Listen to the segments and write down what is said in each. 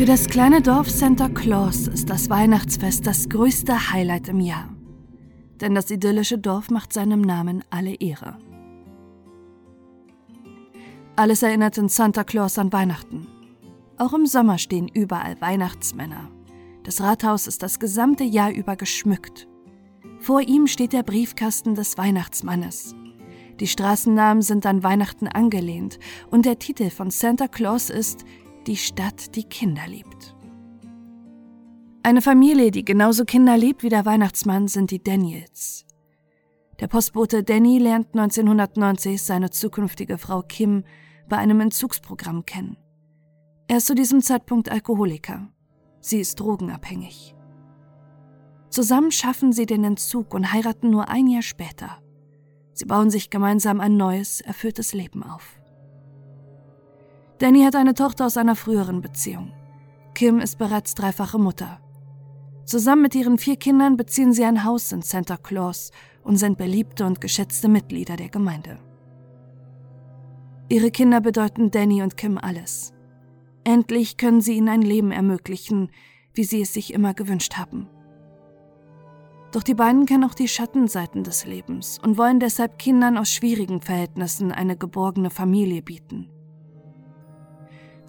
Für das kleine Dorf Santa Claus ist das Weihnachtsfest das größte Highlight im Jahr. Denn das idyllische Dorf macht seinem Namen alle Ehre. Alles erinnert in Santa Claus an Weihnachten. Auch im Sommer stehen überall Weihnachtsmänner. Das Rathaus ist das gesamte Jahr über geschmückt. Vor ihm steht der Briefkasten des Weihnachtsmannes. Die Straßennamen sind an Weihnachten angelehnt und der Titel von Santa Claus ist Die Stadt, die Kinder liebt. Eine Familie, die genauso Kinder liebt wie der Weihnachtsmann, sind die Daniels. Der Postbote Danny lernt 1990 seine zukünftige Frau Kim bei einem Entzugsprogramm kennen. Er ist zu diesem Zeitpunkt Alkoholiker. Sie ist drogenabhängig. Zusammen schaffen sie den Entzug und heiraten nur ein Jahr später. Sie bauen sich gemeinsam ein neues, erfülltes Leben auf. Danny hat eine Tochter aus einer früheren Beziehung. Kim ist bereits dreifache Mutter. Zusammen mit ihren vier Kindern beziehen sie ein Haus in Santa Claus und sind beliebte und geschätzte Mitglieder der Gemeinde. Ihre Kinder bedeuten Danny und Kim alles. Endlich können sie ihnen ein Leben ermöglichen, wie sie es sich immer gewünscht haben. Doch die beiden kennen auch die Schattenseiten des Lebens und wollen deshalb Kindern aus schwierigen Verhältnissen eine geborgene Familie bieten.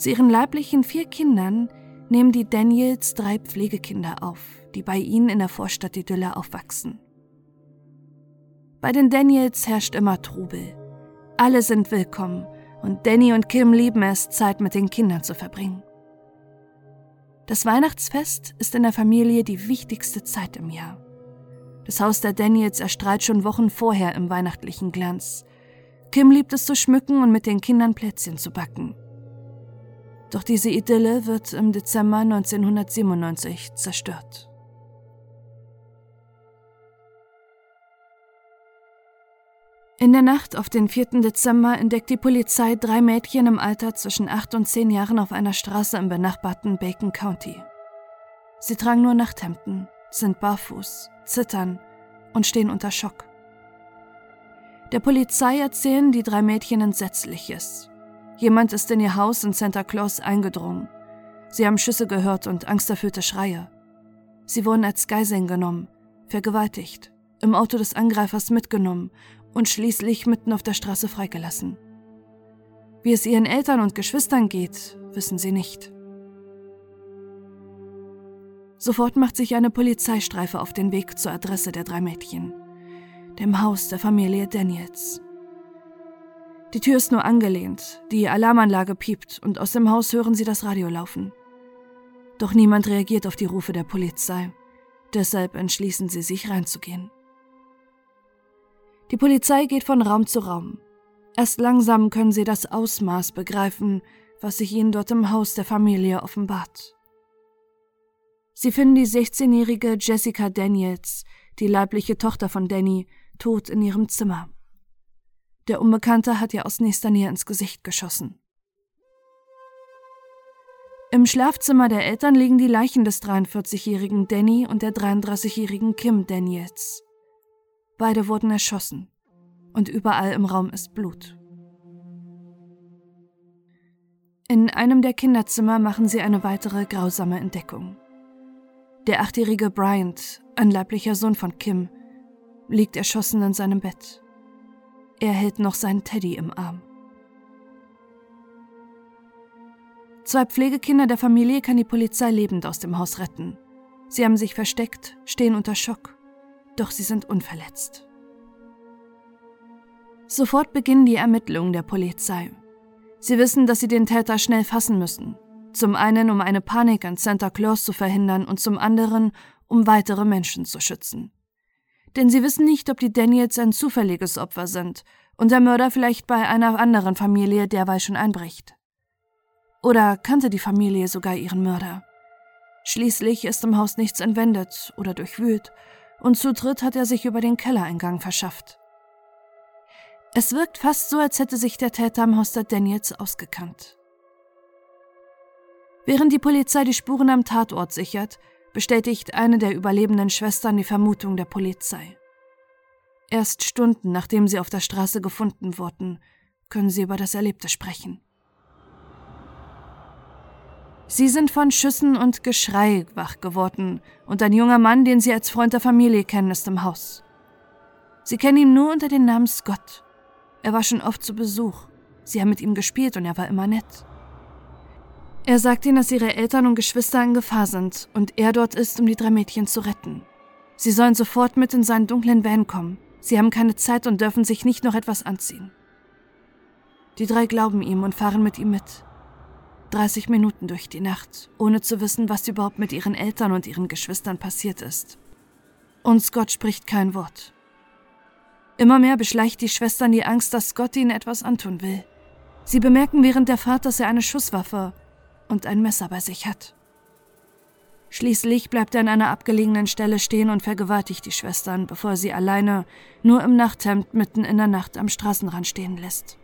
Zu ihren leiblichen vier Kindern nehmen die Daniels drei Pflegekinder auf, die bei ihnen in der Vorstadt Idylle aufwachsen. Bei den Daniels herrscht immer Trubel. Alle sind willkommen und Danny und Kim lieben es, Zeit mit den Kindern zu verbringen. Das Weihnachtsfest ist in der Familie die wichtigste Zeit im Jahr. Das Haus der Daniels erstrahlt schon Wochen vorher im weihnachtlichen Glanz. Kim liebt es zu schmücken und mit den Kindern Plätzchen zu backen. Doch diese Idylle wird im Dezember 1997 zerstört. In der Nacht auf den 4. Dezember entdeckt die Polizei drei Mädchen im Alter zwischen 8 und 10 Jahren auf einer Straße im benachbarten Bacon County. Sie tragen nur Nachthemden, sind barfuß, zittern und stehen unter Schock. Der Polizei erzählen die drei Mädchen Entsetzliches. Jemand ist in ihr Haus in Santa Claus eingedrungen. Sie haben Schüsse gehört und angsterfüllte Schreie. Sie wurden als Geiseln genommen, vergewaltigt, im Auto des Angreifers mitgenommen und schließlich mitten auf der Straße freigelassen. Wie es ihren Eltern und Geschwistern geht, wissen sie nicht. Sofort macht sich eine Polizeistreife auf den Weg zur Adresse der drei Mädchen, dem Haus der Familie Daniels. Die Tür ist nur angelehnt, die Alarmanlage piept und aus dem Haus hören sie das Radio laufen. Doch niemand reagiert auf die Rufe der Polizei, deshalb entschließen sie sich reinzugehen. Die Polizei geht von Raum zu Raum. Erst langsam können sie das Ausmaß begreifen, was sich ihnen dort im Haus der Familie offenbart. Sie finden die 16-jährige Jessica Daniels, die leibliche Tochter von Danny, tot in ihrem Zimmer. Der Unbekannte hat ihr aus nächster Nähe ins Gesicht geschossen. Im Schlafzimmer der Eltern liegen die Leichen des 43-jährigen Danny und der 33-jährigen Kim Daniels. Beide wurden erschossen und überall im Raum ist Blut. In einem der Kinderzimmer machen sie eine weitere grausame Entdeckung. Der achtjährige Bryant, ein leiblicher Sohn von Kim, liegt erschossen in seinem Bett. Er hält noch seinen Teddy im Arm. Zwei Pflegekinder der Familie kann die Polizei lebend aus dem Haus retten. Sie haben sich versteckt, stehen unter Schock, doch sie sind unverletzt. Sofort beginnen die Ermittlungen der Polizei. Sie wissen, dass sie den Täter schnell fassen müssen. Zum einen, um eine Panik an Santa Claus zu verhindern und zum anderen, um weitere Menschen zu schützen. Denn sie wissen nicht, ob die Daniels ein zufälliges Opfer sind und der Mörder vielleicht bei einer anderen Familie derweil schon einbricht. Oder kannte die Familie sogar ihren Mörder? Schließlich ist im Haus nichts entwendet oder durchwühlt und Zutritt hat er sich über den Kellereingang verschafft. Es wirkt fast so, als hätte sich der Täter im Haus der Daniels ausgekannt. Während die Polizei die Spuren am Tatort sichert, bestätigt eine der überlebenden Schwestern die Vermutung der Polizei. Erst Stunden nachdem sie auf der Straße gefunden wurden, können sie über das Erlebte sprechen. Sie sind von Schüssen und Geschrei wach geworden, und ein junger Mann, den Sie als Freund der Familie kennen, ist im Haus. Sie kennen ihn nur unter dem Namen Scott. Er war schon oft zu Besuch. Sie haben mit ihm gespielt und er war immer nett. Er sagt ihnen, dass ihre Eltern und Geschwister in Gefahr sind und er dort ist, um die drei Mädchen zu retten. Sie sollen sofort mit in seinen dunklen Van kommen. Sie haben keine Zeit und dürfen sich nicht noch etwas anziehen. Die drei glauben ihm und fahren mit ihm mit. 30 Minuten durch die Nacht, ohne zu wissen, was überhaupt mit ihren Eltern und ihren Geschwistern passiert ist. Und Scott spricht kein Wort. Immer mehr beschleicht die Schwestern die Angst, dass Scott ihnen etwas antun will. Sie bemerken während der Fahrt, dass er eine Schusswaffe und ein Messer bei sich hat. Schließlich bleibt er an einer abgelegenen Stelle stehen und vergewaltigt die Schwestern, bevor sie alleine, nur im Nachthemd mitten in der Nacht am Straßenrand stehen lässt.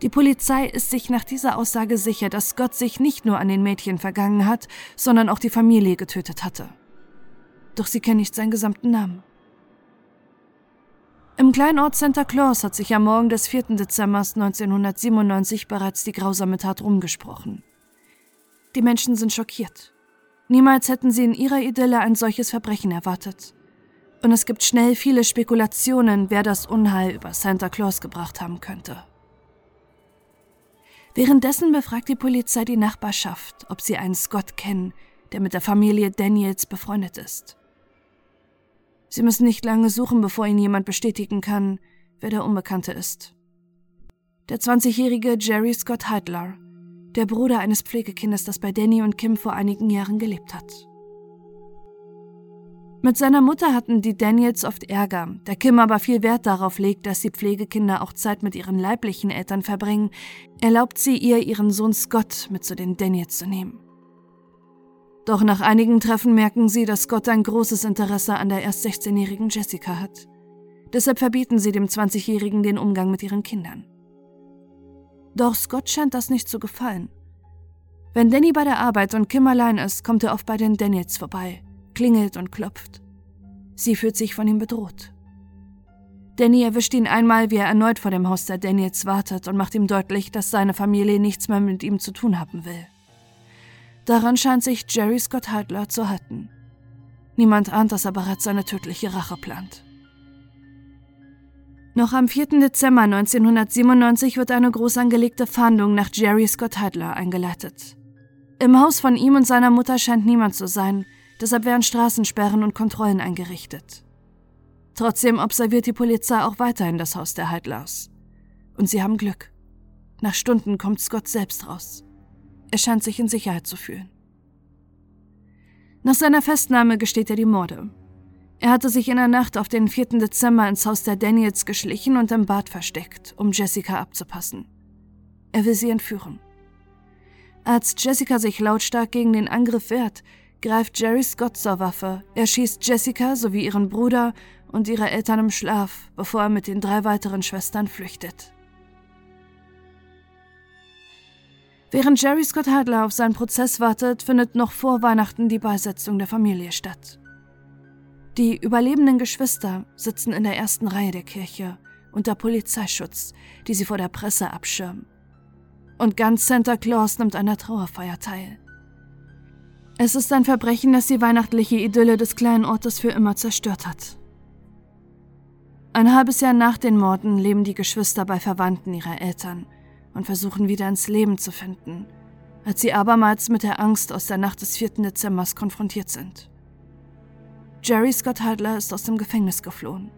Die Polizei ist sich nach dieser Aussage sicher, dass Gott sich nicht nur an den Mädchen vergangen hat, sondern auch die Familie getötet hatte. Doch sie kennen nicht seinen gesamten Namen. Im kleinen Ort Santa Claus hat sich am Morgen des 4. Dezember 1997 bereits die grausame Tat rumgesprochen. Die Menschen sind schockiert. Niemals hätten sie in ihrer Idylle ein solches Verbrechen erwartet. Und es gibt schnell viele Spekulationen, wer das Unheil über Santa Claus gebracht haben könnte. Währenddessen befragt die Polizei die Nachbarschaft, ob sie einen Scott kennen, der mit der Familie Daniels befreundet ist. Sie müssen nicht lange suchen, bevor ihnen jemand bestätigen kann, wer der Unbekannte ist. Der 20-jährige Jerry Scott Heidler, der Bruder eines Pflegekindes, das bei Danny und Kim vor einigen Jahren gelebt hat. Mit seiner Mutter hatten die Daniels oft Ärger, da Kim aber viel Wert darauf legt, dass die Pflegekinder auch Zeit mit ihren leiblichen Eltern verbringen, erlaubt sie ihr, ihren Sohn Scott mit zu den Daniels zu nehmen. Doch nach einigen Treffen merken sie, dass Scott ein großes Interesse an der erst 16-jährigen Jessica hat. Deshalb verbieten sie dem 20-jährigen den Umgang mit ihren Kindern. Doch Scott scheint das nicht zu gefallen. Wenn Danny bei der Arbeit und Kim allein ist, kommt er oft bei den Daniels vorbei klingelt und klopft. Sie fühlt sich von ihm bedroht. Danny erwischt ihn einmal, wie er erneut vor dem Haus der Daniels wartet und macht ihm deutlich, dass seine Familie nichts mehr mit ihm zu tun haben will. Daran scheint sich Jerry Scott Heidler zu halten. Niemand ahnt, dass er bereits seine tödliche Rache plant. Noch am 4. Dezember 1997 wird eine groß angelegte Fahndung nach Jerry Scott Heidler eingeleitet. Im Haus von ihm und seiner Mutter scheint niemand zu sein, Deshalb werden Straßensperren und Kontrollen eingerichtet. Trotzdem observiert die Polizei auch weiterhin das Haus der Heidlers. Und sie haben Glück. Nach Stunden kommt Scott selbst raus. Er scheint sich in Sicherheit zu fühlen. Nach seiner Festnahme gesteht er die Morde. Er hatte sich in der Nacht auf den 4. Dezember ins Haus der Daniels geschlichen und im Bad versteckt, um Jessica abzupassen. Er will sie entführen. Als Jessica sich lautstark gegen den Angriff wehrt, greift Jerry Scott zur Waffe. Er schießt Jessica sowie ihren Bruder und ihre Eltern im Schlaf, bevor er mit den drei weiteren Schwestern flüchtet. Während Jerry Scott Hadler auf seinen Prozess wartet, findet noch vor Weihnachten die Beisetzung der Familie statt. Die überlebenden Geschwister sitzen in der ersten Reihe der Kirche unter Polizeischutz, die sie vor der Presse abschirmen. Und ganz Santa Claus nimmt an der Trauerfeier teil. Es ist ein Verbrechen, das die weihnachtliche Idylle des kleinen Ortes für immer zerstört hat. Ein halbes Jahr nach den Morden leben die Geschwister bei Verwandten ihrer Eltern und versuchen wieder ins Leben zu finden, als sie abermals mit der Angst aus der Nacht des 4. Dezembers konfrontiert sind. Jerry Scott Hadler ist aus dem Gefängnis geflohen.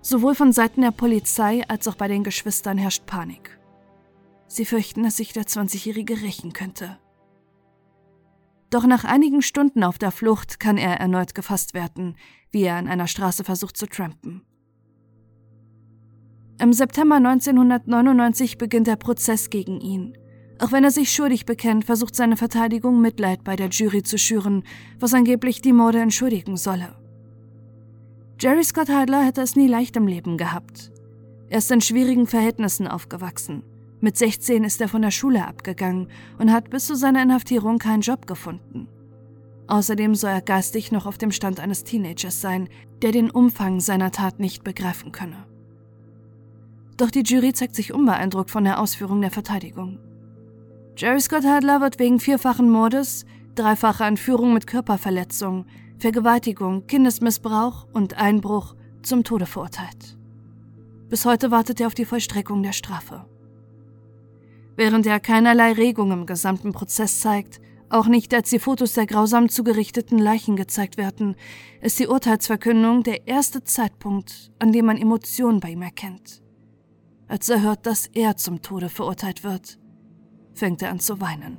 Sowohl von Seiten der Polizei als auch bei den Geschwistern herrscht Panik. Sie fürchten, dass sich der 20-Jährige rächen könnte. Doch nach einigen Stunden auf der Flucht kann er erneut gefasst werden, wie er an einer Straße versucht zu trampen. Im September 1999 beginnt der Prozess gegen ihn. Auch wenn er sich schuldig bekennt, versucht seine Verteidigung Mitleid bei der Jury zu schüren, was angeblich die Morde entschuldigen solle. Jerry Scott Heidler hätte es nie leicht im Leben gehabt. Er ist in schwierigen Verhältnissen aufgewachsen. Mit 16 ist er von der Schule abgegangen und hat bis zu seiner Inhaftierung keinen Job gefunden. Außerdem soll er geistig noch auf dem Stand eines Teenagers sein, der den Umfang seiner Tat nicht begreifen könne. Doch die Jury zeigt sich unbeeindruckt von der Ausführung der Verteidigung. Jerry Scott Hadler wird wegen vierfachen Mordes, dreifacher Entführung mit Körperverletzung, Vergewaltigung, Kindesmissbrauch und Einbruch zum Tode verurteilt. Bis heute wartet er auf die Vollstreckung der Strafe. Während er keinerlei Regung im gesamten Prozess zeigt, auch nicht als die Fotos der grausam zugerichteten Leichen gezeigt werden, ist die Urteilsverkündung der erste Zeitpunkt, an dem man Emotionen bei ihm erkennt. Als er hört, dass er zum Tode verurteilt wird, fängt er an zu weinen.